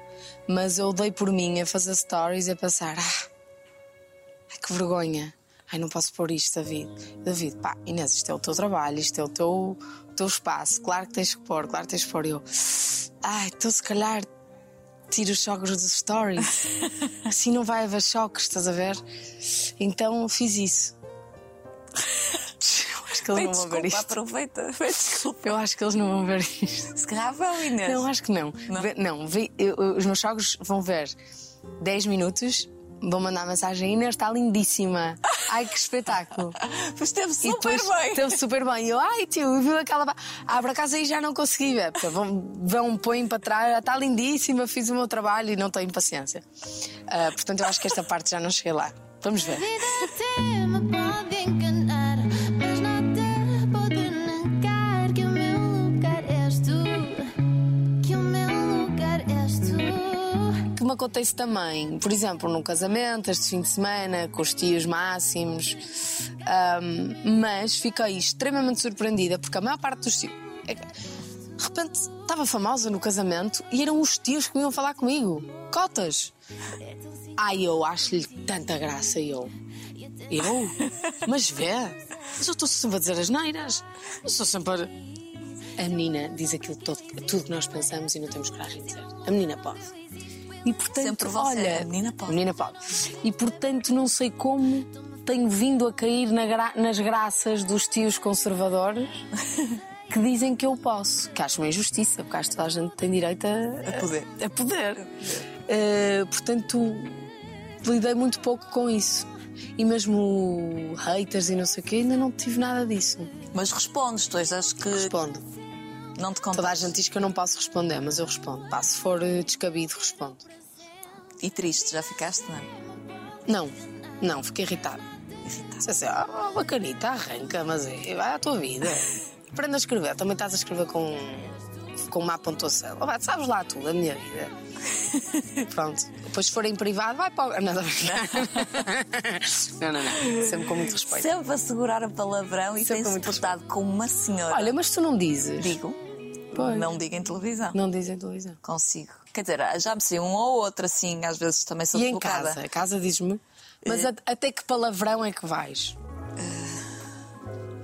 S2: mas eu dei por mim a fazer stories e a pensar: ah, ai que vergonha. Ai, não posso pôr isto, David. David, pá, Inês, isto é o teu trabalho, isto é o teu, o teu espaço. Claro que tens que pôr, claro que tens que pôr. Eu, ai, então se calhar tiro os sogros dos stories. assim não vai haver choques, estás a ver? Então fiz isso. Eu acho que eles
S1: Pede
S2: não vão ver
S1: desculpa,
S2: isto.
S1: aproveita. Pede desculpa.
S2: Eu acho que eles não vão ver isto.
S1: Se calhar vão, Inês.
S2: Não, acho que não.
S1: Não?
S2: Vê- Não, vê- eu- eu- os meus sogros vão ver 10 minutos, vão mandar mensagem. Inês está lindíssima. Ai, que espetáculo.
S1: Mas esteve super
S2: depois
S1: bem.
S2: Esteve super bem. E eu, ai tio, viu aquela. ba- Ah, por acaso aí já não consegui ver. Porque vão, vão põem para trás, está lindíssima, fiz o meu trabalho e não tenho paciência. Ah, portanto, eu acho que esta parte já não cheguei lá. Vamos ver.
S5: Vida me
S2: acontece também, por exemplo, num casamento, este fim de semana, com os tios máximos, Ahm, mas fiquei extremamente surpreendida porque a maior parte dos tios. é de repente estava famosa no casamento e eram os tios que vinham falar comigo. Cotas! Ai, eu acho-lhe tanta graça, eu. Eu? Mas vê, mas eu estou sempre a dizer as neiras. Eu estou sempre a. A menina diz aquilo todo, tudo que nós pensamos e não temos coragem de dizer. A menina pode. E portanto,
S1: Sempre você,
S2: olha,
S1: menina pode.
S2: A menina pode. E portanto, não sei como tenho vindo a cair na gra- nas graças dos tios conservadores que dizem que eu posso. Que acho uma injustiça, porque acho que toda a gente tem direito a,
S1: A poder.
S2: A poder. Eh, portanto, lidei muito pouco com isso. E mesmo haters e não sei o quê, ainda não tive nada disso.
S1: Mas respondes, tu és das que
S2: Respondo.
S1: Não te contas.
S2: Toda a gente diz que eu não posso responder, mas eu respondo. Pá, se for eh, descabido, respondo.
S1: E triste, já ficaste, não?
S2: Não, não, fiquei irritado.
S1: Irritado.
S2: Disse assim, ah, bacanita, arranca, mas é, vai à tua vida. Aprenda a escrever, também estás a escrever com, com má pontuação. Oh, vai, sabes lá tudo, a minha vida. Pronto, depois se for em privado, vai para o. Não, não, não, não, não. sempre com muito respeito.
S1: Sempre a segurar a palavrão e
S2: Sempre muito
S1: portado como uma senhora.
S2: Olha, mas tu não dizes.
S1: digo,
S2: Pois.
S1: não digo em televisão.
S2: Não dizem televisão.
S1: Consigo. Quer dizer, já me sei um ou outro assim, às vezes também sou
S2: E em
S1: colocada.
S2: casa? A casa diz-me. Mas a- até que palavrão é que vais?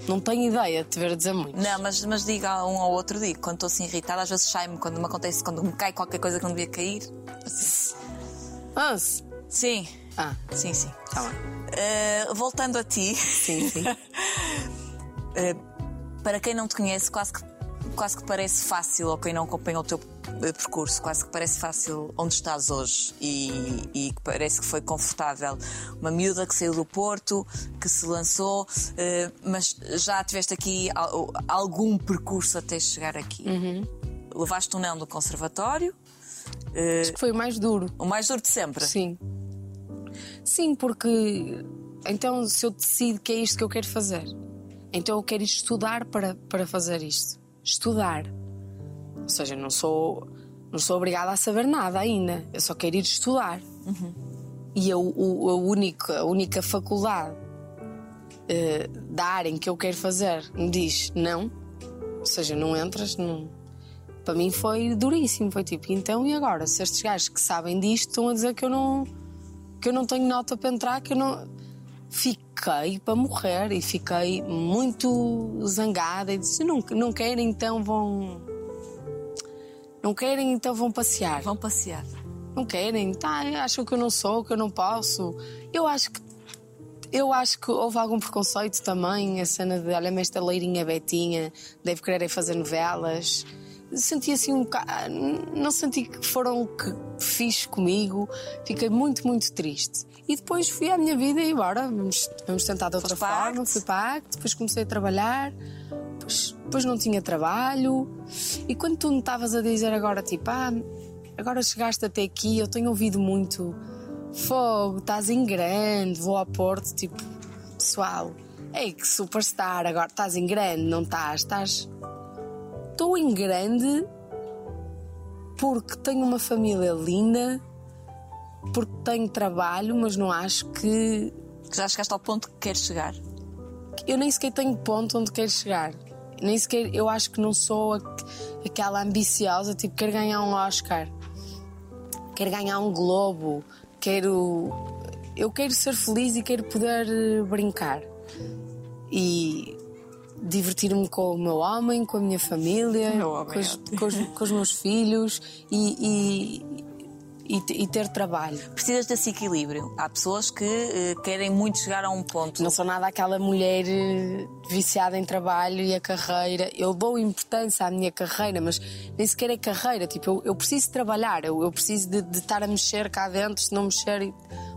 S2: Não tenho ideia de te ver a dizer muito.
S1: Não, mas, mas digo a um ou outro, digo. Quando estou assim irritada, às vezes sai-me, quando me acontece, quando me cai qualquer coisa que não devia cair. Assim.
S2: Ah,
S1: Sim,
S2: ah
S1: sim, sim.
S2: tá bem.
S1: Eh, voltando a ti,
S2: Sim, sim.
S1: eh, para quem não te conhece, quase que, quase que parece fácil, ou quem não acompanha o teu eh, percurso, quase que parece fácil onde estás hoje e, e que parece que foi confortável. Uma miúda que saiu do Porto, que se lançou, eh, mas já tiveste aqui al- algum percurso até chegar aqui. Levaste um não do conservatório, eh,
S2: Acho que foi o mais duro.
S1: o mais duro de sempre.
S2: Sim. Sim, porque então se eu decido que é isto que eu quero fazer, então eu quero estudar para, para fazer isto. Estudar. Ou seja, não sou, não sou obrigada a saber nada ainda. Eu só quero ir estudar. E a, o- a única, a única faculdade eh, da área em que eu quero fazer me diz não. Ou seja, não entras, não. para mim foi duríssimo. Foi tipo, então e agora? Se estes gajos que sabem disto estão a dizer que eu não, que eu não tenho nota para entrar, que eu não. Fiquei para morrer e fiquei muito zangada e disse: não, não querem, então vão. Não querem, então vão passear.
S1: Vão passear.
S2: Não querem, tá, acham que eu não sou, que eu não posso. Eu acho que eu acho que houve algum preconceito também, a cena de olha-me esta leirinha Betinha, deve querer fazer novelas. Senti assim um bocado. Não senti que foram que fixe comigo, fiquei muito, muito triste. E depois fui à minha vida e bora, vamos, vamos tentar de outra
S1: Foste
S2: forma.
S1: Acte?
S2: Fui Acte, depois comecei a trabalhar, depois, depois não tinha trabalho. E quando tu me estavas a dizer agora, tipo, ah, agora chegaste até aqui, eu tenho ouvido muito fogo, estás em grande, vou ao Porto, tipo, pessoal, ei, que superstar, agora estás em grande, não estás? Estás. Estou em grande porque tenho uma família linda, porque tenho trabalho, mas não acho que.
S1: Que já chegaste ao ponto que queres chegar.
S2: Eu nem sequer tenho ponto onde quero chegar. Nem sequer. Eu acho que não sou aquela ambiciosa, tipo, quero ganhar um Oscar, quero ganhar um Globo, quero. Eu quero ser feliz e quero poder eh, brincar. E divertir-me com o meu homem, com a minha família,
S1: Meu
S2: com, os,
S1: ótimo.
S2: com os- com os meus filhos e, e, e- ter trabalho.
S1: Precisas desse equilíbrio. Há pessoas que eh, querem muito chegar a um ponto.
S2: Não sou nada aquela mulher eh, viciada em trabalho e a carreira. Eu dou importância à minha carreira, mas nem sequer é carreira. Tipo, eu, eu preciso trabalhar, eu, eu preciso de, de estar a mexer cá dentro. Se não mexer,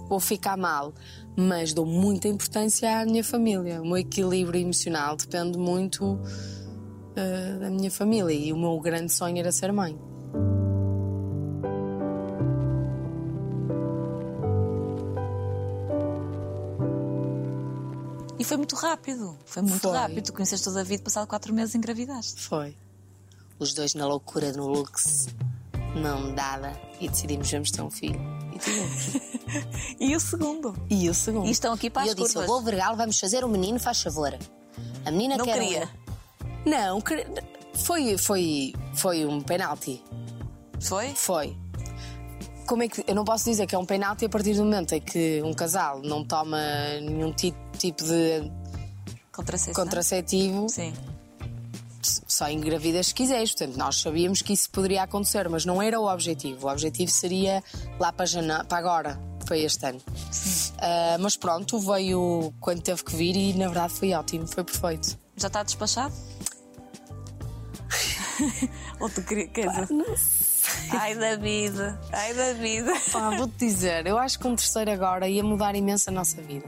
S2: vou ficar mal. Mas dou muita importância à minha família. O meu equilíbrio emocional depende muito eh, da minha família. E o meu grande sonho era ser mãe.
S1: Foi muito rápido. Foi muito
S2: Foi.
S1: rápido. Tu conheceste o David, passado quatro meses engravidaste.
S2: Foi. Os dois na loucura no Lux, não dada, e decidimos vamos ter um filho. E tivemos.
S1: E o segundo.
S2: E o segundo.
S1: E estão aqui para
S3: E
S1: as
S3: eu disse: eu
S1: curvas.
S3: vou vergal, vamos fazer o menino, faz favor. A menina
S1: Não
S3: quer um-
S1: queria.
S2: Não, cre- foi, foi, foi um penalti.
S1: Foi?
S2: Foi. Como é que. Eu não posso dizer que é um penalti a partir do momento em que um casal não toma nenhum ti- tipo de
S1: Contracepção.
S2: contraceptivo,
S1: Sim.
S2: só engravidas se quiseres. Portanto, nós sabíamos que isso poderia acontecer, mas não era o objetivo. O objetivo seria lá para, jana... para agora, foi este ano. Ah, mas pronto, veio quando teve que vir e na verdade foi ótimo, foi perfeito.
S1: Já está despachado? Ou tu queria, quer dizer... Ai, David. Ai, David.
S2: Pá, vou-te dizer, eu acho que um terceiro agora ia mudar imenso a nossa vida.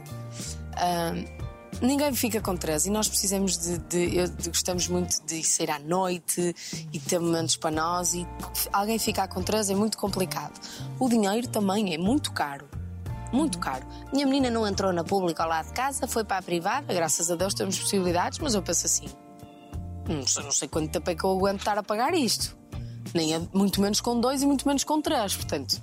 S2: Ninguém fica com três e nós precisamos de, de- de- Gostamos muito de sair à noite e ter momentos para nós e alguém ficar com três é muito complicado. O dinheiro também é muito caro. Muito caro.
S3: Minha menina não entrou na pública ao lado de casa, foi para a privada.
S2: Graças a Deus temos possibilidades, mas eu penso assim: não sei, não sei quanto tempo é que eu aguento estar a pagar isto. Nem é, muito menos com dois e muito menos com três. Portanto,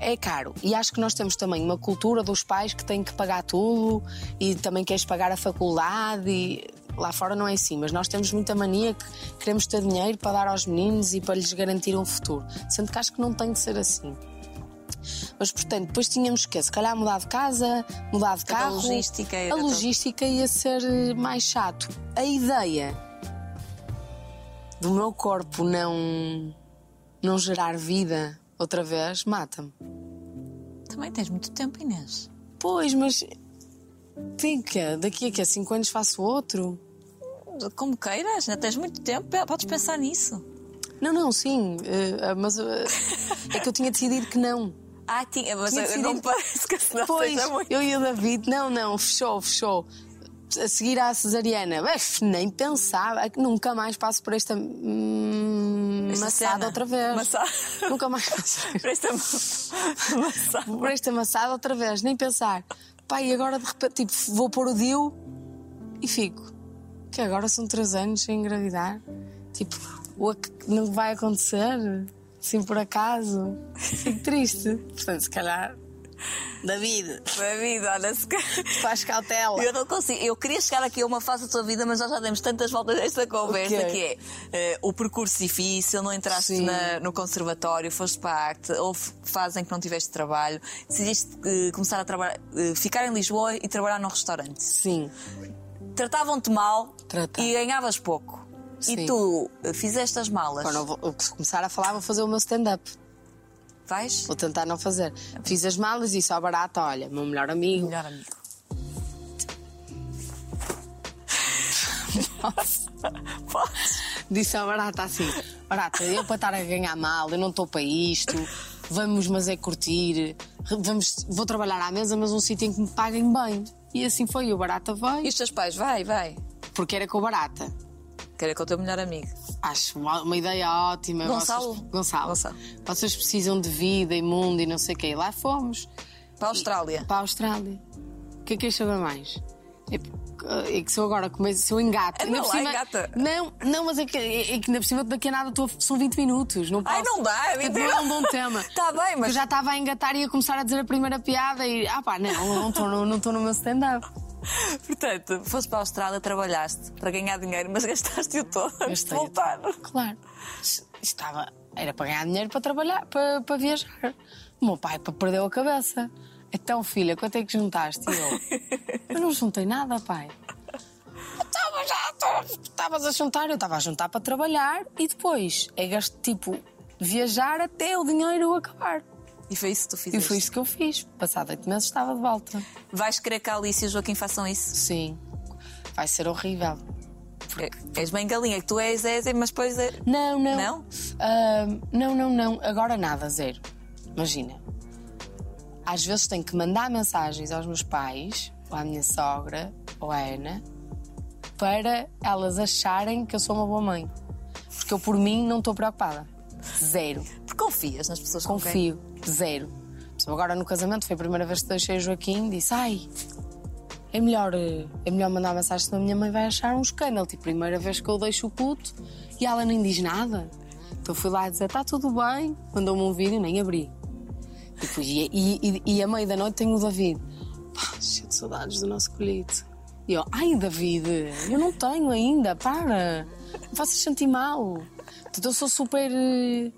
S2: é caro. E acho que nós temos também uma cultura dos pais que têm que pagar tudo e também queres pagar a faculdade. E lá fora não é assim, mas nós temos muita mania que queremos ter dinheiro para dar aos meninos e para lhes garantir um futuro. Sendo que acho que não tem de ser assim. Mas, portanto, depois tínhamos que, se calhar, mudar de casa, mudar de
S1: Portanto, a
S2: carro.
S1: logística
S2: A logística ia ser eh, mais chato. A ideia do meu corpo não, não gerar vida outra vez mata-me.
S1: Também tens muito tempo, Inês.
S2: Pois, mas. Tem que, daqui a que 5 anos faço outro?
S1: Como queiras, ainda tens muito tempo, podes pensar nisso.
S2: Não, não, sim, eh, mas eh, é que eu tinha decidido que não.
S1: Ah, tinha, mas
S2: Tinha
S1: não
S2: decidido-
S1: parece que se não
S2: Pois, eu e o David, não, não, fechou, fechou. A seguir à cesariana, bef, nem pensava, que nunca mais passo por esta, hum,
S1: Esta
S2: maçada
S1: cena.
S2: outra vez.
S1: Maçada.
S2: Nunca mais passo
S1: Presta-me maçã.
S2: por esta maçada outra vez, nem pensar. Pai, e agora de repente, tipo, vou pôr o Dio e fico. Que agora são três anos sem engravidar. Tipo, o que não vai acontecer, assim por acaso. Fico triste. Portanto, se calhar
S3: David,
S1: David, olha, se...
S3: faz cautela.
S1: Eu não consigo. Eu queria chegar aqui a uma fase da tua vida, mas nós já demos tantas voltas nesta conversa
S2: O quê?
S1: que é eh, o percurso difícil, não entraste na- no conservatório, foste para a arte, houve fase em que não tiveste trabalho, decidiste eh, começar a trabalhar, eh, ficar em Lisboa e trabalhar num restaurante.
S2: Sim.
S1: Tratavam-te mal
S2: Tratavam.
S1: e ganhavas pouco. E
S2: Sim.
S1: tu eh, fizeste as malas.
S2: Quando eu vou- começar a falar, vou fazer o meu stand-up.
S1: Vais?
S2: Vou tentar não fazer. Fiz as malas e disse ao barata: olha, meu melhor amigo.
S1: Melhor amigo.
S2: Disse ao barata assim: barata, eu para estar a ganhar mal, eu não estou para isto. Vamos, mas é curtir. Vamos, vou trabalhar à mesa, mas um sítio em que me paguem bem. E assim foi. O barata veio,
S1: E os teus pais? Vai, vai.
S2: porque era com o barata.
S1: Quero com o teu melhor amigo.
S2: Acho uma, uma ideia ótima.
S1: Gonçalo?
S2: Vocês, Gonçalo.
S1: Gonçalo.
S2: Vocês precisam de vida e mundo e não sei o quê. E lá fomos.
S1: Para a Austrália.
S2: Para a Austrália. O que é que saber mais? É, é que se eu agora começo, se eu engato. Por
S1: lá,
S2: cima-
S1: engata.
S2: Não, não, mas é que, é, é que ainda por cima daqui a nada estou a- são 20 minutos. Não posso.
S1: Ai, não dá, é 20
S2: Não é um bom tema.
S1: Tá bem, mas-
S2: Eu já estava a engatar e a começar a dizer a primeira piada e. Ah, pá, não, não estou não estou no meu stand-up.
S1: Portanto, foste para a Austrália, trabalhaste para ganhar dinheiro, mas gastaste-o todo antes de voltar.
S2: Claro. Estava, era para ganhar dinheiro para trabalhar, para, para viajar. O meu pai pá, perdeu a cabeça. Então, filha, quanto é que juntaste? E eu, eu não juntei nada, pai. Estavas a juntar, eu estava a juntar para trabalhar e depois é gasto, tipo, viajar até o dinheiro acabar.
S1: E foi isso que tu
S2: E
S1: fizeste.
S2: foi isso que eu fiz. Passado oito meses estava de volta.
S1: Vais querer que a Alice e o Joaquim façam isso?
S2: Sim. Vai ser horrível.
S1: É- És bem galinha, que tu és, és, mas depois é.
S2: Não, não.
S1: Não?
S2: Ah, não, não, não. Agora nada, zero. Imagina. Às vezes tenho que mandar mensagens aos meus pais, ou à minha sogra, ou à Ana, para elas acharem que eu sou uma boa mãe. Porque eu, por mim, não estou preocupada. Zero.
S1: Porque confias nas pessoas com quem-
S2: Confio. Zero. Agora no casamento foi a primeira vez que deixei o Joaquim e disse: Ai, é melhor, eh, é melhor mandar mensagem, senão a minha mãe vai achar um escândalo. Tipo, primeira vez que eu deixo o puto e ela nem diz nada. Então fui lá dizer: Está tudo bem. Mandou-me um vídeo, nem abri. Tipo, e, e, e, e a meio da noite tenho o David. Pá, cheio de saudades do nosso colito. E eu, ai David, eu não tenho ainda, para. Não faças sentir mal. Portanto, eu sou super eh,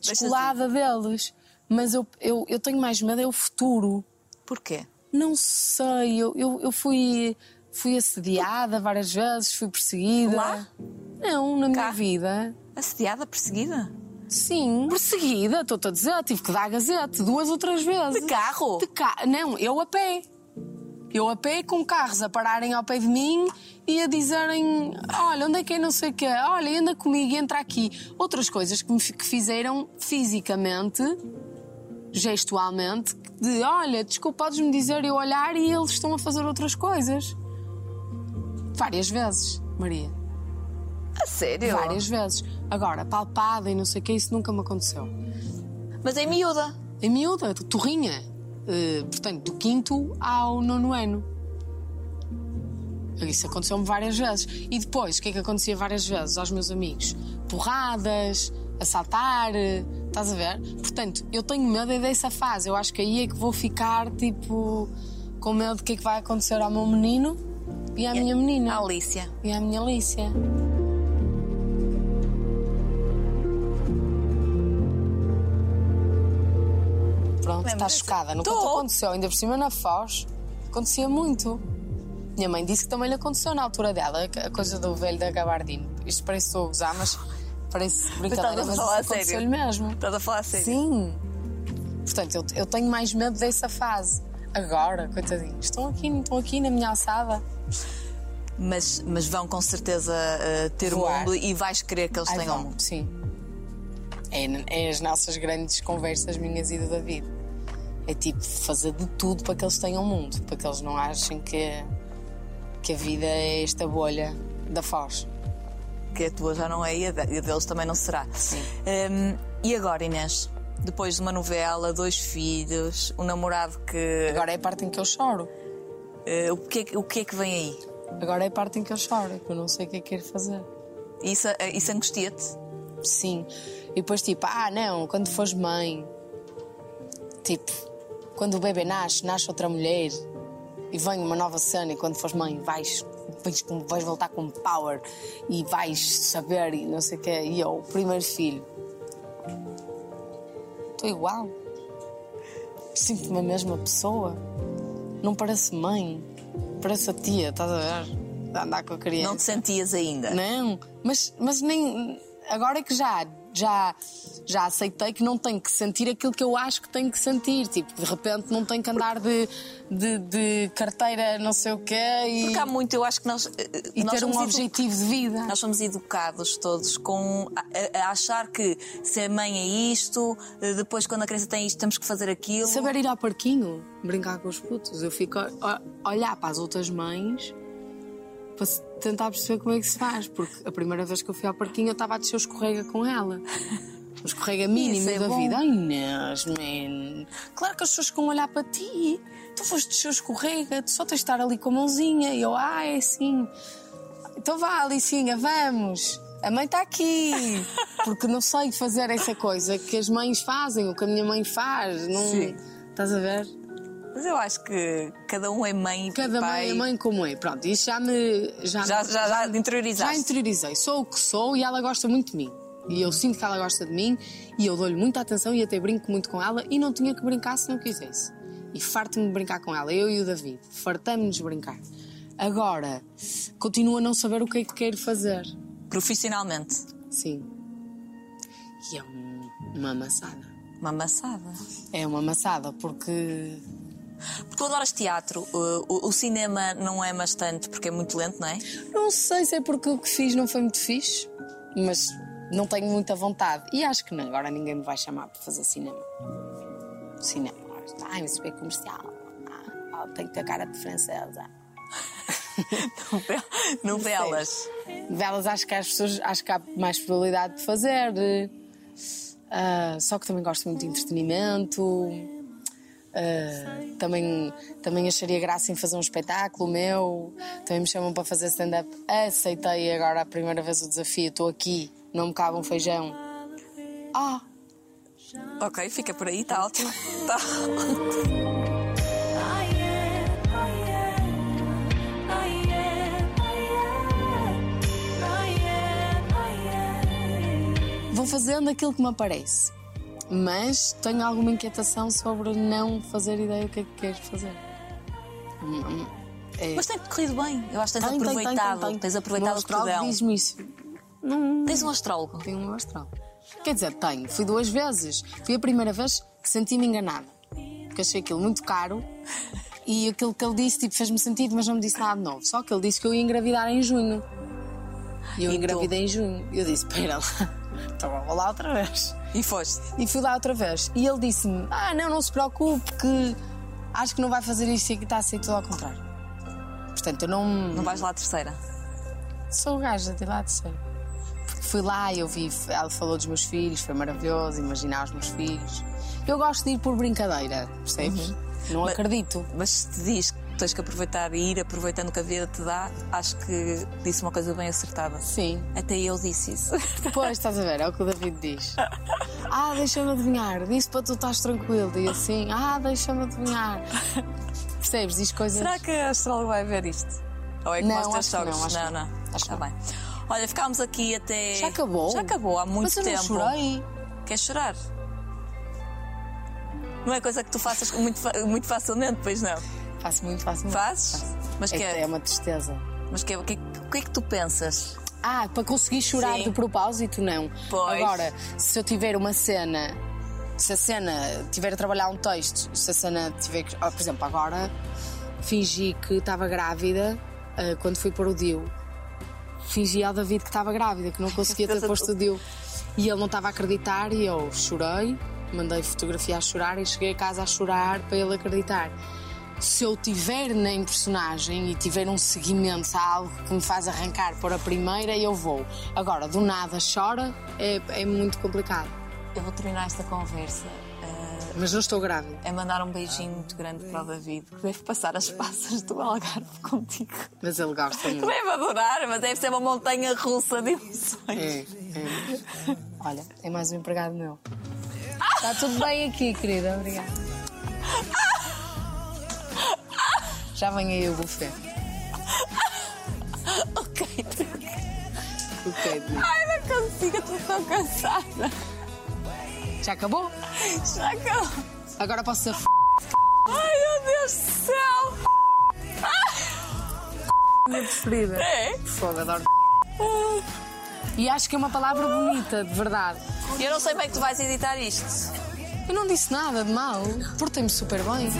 S2: descolada deles. Mas eu, eu, eu tenho mais medo, é o futuro.
S1: Porquê?
S2: Não sei, eu, eu, eu fui, fui assediada várias vezes, fui perseguida.
S1: Lá?
S2: Não, na minha
S1: Cá?
S2: vida.
S1: Assediada, perseguida?
S2: Sim, perseguida, estou-te a dizer, tive que dar gazete duas ou três vezes.
S1: De carro?
S2: De ca... Não, eu a pé. Eu a pé com carros a pararem ao pé de mim e a dizerem: Olha, onde é que é não sei o quê? Olha, anda comigo entra aqui. Outras coisas que me que fizeram fisicamente, gestualmente, de olha, desculpa, podes-me dizer eu olhar e eles estão a fazer outras coisas. Várias vezes, Maria.
S1: A sério?
S2: Várias vezes. Agora, palpada e não sei o que, isso nunca me aconteceu.
S1: Mas é miúda.
S2: Em miúda, torrinha. Eh, portanto, do quinto ao nono ano. Isso aconteceu-me várias vezes. E depois, o que é que acontecia várias vezes aos meus amigos? Porradas, assaltar, eh, estás a ver? Portanto, eu tenho medo é dessa fase. Eu acho que aí é que vou ficar, tipo, com medo do que é que vai acontecer ao meu menino e à minha menina.
S1: A Alicia.
S2: E à minha Alicia. Pronto,
S1: Lembra-se?
S2: está chocada. Nunca te aconteceu, ainda por cima na Foz, acontecia muito. Minha mãe disse que também lhe aconteceu na altura dela, a coisa do velho da gabardine. Isto parece que estou a gozar, mas parece brincadeira,
S1: estás a
S2: mas isso aconteceu-lhe mesmo.
S1: Estás a falar a sério?
S2: Sim. Portanto, eu, eu tenho mais medo dessa fase. Agora, coitadinhos, estão aqui, estão aqui na minha alçada.
S1: Mas, mas vão com certeza uh, ter o mundo e vais querer que eles
S2: Ai,
S1: tenham o mundo.
S2: Sim. É, é as nossas grandes conversas, minhas e do David. É tipo fazer de tudo para que eles tenham o mundo, para que eles não achem que, que a vida é esta bolha da Foz.
S1: Que a tua já não é e a de- a deles também não será.
S2: Sim.
S1: Um, e agora, Inês? Depois de uma novela, dois filhos, um namorado que.
S2: Agora é a parte em que eu choro.
S1: uh, o, que é, que- o que é que vem aí?
S2: Agora é a parte em que eu choro, que eu não sei o que é que quero fazer.
S1: Isso, uh, isso angustia-te?
S2: Sim. E depois, tipo, ah, não, quando fores mãe. Tipo, quando o bebê nasce, nasce outra mulher e vem uma nova cena e quando fores mãe vais, vais, vais voltar com power e vais saber e não sei o quê. E eu, primeiro filho, estou igual. Sinto-me a mesma pessoa. Não parece mãe, parece a tia, estás a ver? A andar com a criança.
S1: Não te sentias ainda?
S2: Não, mas, mas nem. Agora é que já, já, já aceitei que não tenho que sentir aquilo que eu acho que tenho que sentir. Tipo, de repente não tenho que andar de, de, de carteira não sei o quê e,
S1: Porque há muito, eu acho que nós. eh,
S2: e
S1: nós
S2: ter um
S1: edu-
S2: objetivo de vida.
S1: Nós somos educados todos com a, a- a achar que ser mãe é isto, eh, depois quando a criança tem isto temos que fazer aquilo.
S2: Saber ir ao parquinho, brincar com os putos. Eu fico a, a olhar para as outras mães para tentar perceber como é que se faz. Porque a primeira vez que eu fui ao parquinho eu estava a descer o escorrega com ela. O escorrega mínimo
S1: é
S2: da
S1: bom.
S2: vida. Ai Inês, man. Claro que as pessoas a olhar para ti. Tu foste descer o escorrega, tu só tens de estar ali com a mãozinha. E eu, ah, é assim. Então vá, Alicinha, vamos. A mãe está aqui. Porque não sei fazer essa coisa que as mães fazem, o que a minha mãe faz. Não...
S1: Sim.
S2: Estás a ver?
S1: Mas eu acho que cada um é mãe e
S2: Cada
S1: pai.
S2: mãe é mãe como é. Pronto, isso já me. Já,
S1: Já, já, já
S2: já
S1: interiorizaste.
S2: interiorizei. Sou o que sou e ela gosta muito de mim. E eu sinto que ela gosta de mim e eu dou-lhe muita atenção e até brinco muito com ela e não tinha que brincar se não quisesse. E farto-me de brincar com ela, eu e o David. Fartamos-nos de brincar. Agora, continuo a não saber o que é que quero fazer.
S1: Profissionalmente.
S2: Sim. E é um- uma amassada.
S1: Uma amassada.
S2: É uma amassada porque.
S1: Porque tu adoras teatro, o, o- o cinema não é bastante porque é muito lento, não é?
S2: Não sei se é porque o que fiz não foi muito fixe, mas não tenho muita vontade. E acho que não, agora ninguém me vai chamar para fazer cinema. Cinema, ai, isso é comercial. Ah, tem que ter cara de francesa.
S1: Novelas.
S2: Velas acho que as pessoas acho que há mais probabilidade de fazer. Ah, só que também gosto muito de entretenimento. Ah, também, também acharia graça em fazer um espetáculo meu. Também me chamam para fazer stand-up. Aceitei agora a primeira vez o desafio. Estou aqui, não me cabe um feijão. Ah,
S1: Ok, fica por aí, está ótimo. Tá.
S2: vou fazendo aquilo que me aparece. Mas tenho alguma inquietação sobre não fazer ideia do que é que quero fazer. É-
S1: Mas tem corrido bem. Eu acho que tens
S2: Tem, tem, tem,
S1: aproveitado.
S2: tem, tem.
S1: Tens aproveitado
S2: o
S1: o
S2: astrólogo diz-me isso. Não,
S1: Tens um astrólogo.
S2: tenho um astral. Quer dizer, tenho. Fui duas vezes. Fui a primeira vez que senti-me enganada. Porque achei aquilo muito caro e aquilo que ele disse tipo, fez-me sentido, mas não me disse nada de novo. Só que ele disse que eu ia engravidar em junho. E eu
S1: E tu?
S2: engravidei em junho. E eu disse: Espera lá, então vou lá outra vez.
S1: E foste.
S2: E fui lá outra vez. E ele disse-me: Ah, não, não se preocupe, que acho que não vai fazer isto e que está a sair tudo ao contrário. Portanto, eu não.
S1: Não vais lá à terceira.
S2: Sou gaja de lá de ser. Porque fui lá e eu vi, ela falou dos meus filhos, foi maravilhoso, imaginar os meus filhos. Eu gosto de ir por brincadeira, percebes? Não
S1: Mas-
S2: acredito.
S1: Mas se te diz que tens que aproveitar e ir aproveitando o que a vida te dá, acho que disse uma coisa bem acertada.
S2: Sim.
S1: Até eu disse isso.
S2: Depois, estás a ver, é o que o David diz. Ah, deixa-me adivinhar, disse para tu estás tranquilo. E assim, ah, deixa-me adivinhar. Percebes? Diz coisas.
S1: Será que a astróloga vai ver isto? Ou é como
S2: Não, acho que não,
S1: sogros?
S2: acho que
S1: não,
S2: não.
S1: não.
S2: Acho que
S1: Está
S2: não.
S1: bem. Olha, ficámos aqui até.
S2: Já acabou?
S1: Já acabou, há muito
S2: Mas eu não
S1: tempo.
S2: chorei.
S1: Queres chorar? Não é coisa que tu faças muito, muito facilmente, pois não?
S2: Faço muito fácil.
S1: Fazes? Mas
S2: É,
S1: que
S2: é uma tristeza.
S1: Mas que, o que, o que é que tu pensas?
S2: Ah, para conseguir chorar
S1: Sim.
S2: de propósito, não.
S1: Pois.
S2: Agora, se eu tiver uma cena, se a cena tiver a trabalhar um texto, se a cena tiver que. ah, por exemplo, agora fingi que estava grávida ah, quando fui para o Dio. Fingi ao David que estava grávida, que não conseguia ter posto o Dio. E ele não estava a acreditar e eu chorei, mandei fotografia a chorar e cheguei a casa a chorar para ele acreditar se eu tiver nem personagem e tiver um seguimento, se há algo que me faz arrancar por a primeira, eu vou. Agora, do nada chora, é, é muito complicado.
S1: Eu vou terminar esta conversa eh,
S2: Mas não estou grávida.
S1: é mandar um beijinho muito grande para o David, que deve passar as passas do Algarve contigo.
S2: Mas ele gosta muito.
S1: Deve adorar, mas deve ser uma montanha russa de emoções.
S2: É, é. Olha, é mais um empregado meu. Está tudo bem aqui, querida. Obrigada. Já vem aí o buffet.
S1: Ok.
S2: O Pedro.
S1: Ai, não consigo, estou tão cansada.
S2: Já acabou?
S1: Já acabou.
S2: Agora posso ser f...
S1: Ai, meu Deus do céu.
S2: minha preferida.
S1: É?
S2: Fogo, adoro. E acho que é uma palavra bonita, de verdade.
S1: Eu não sei bem que tu vais editar isto.
S2: Eu não disse nada de mal. Portei-me super bem.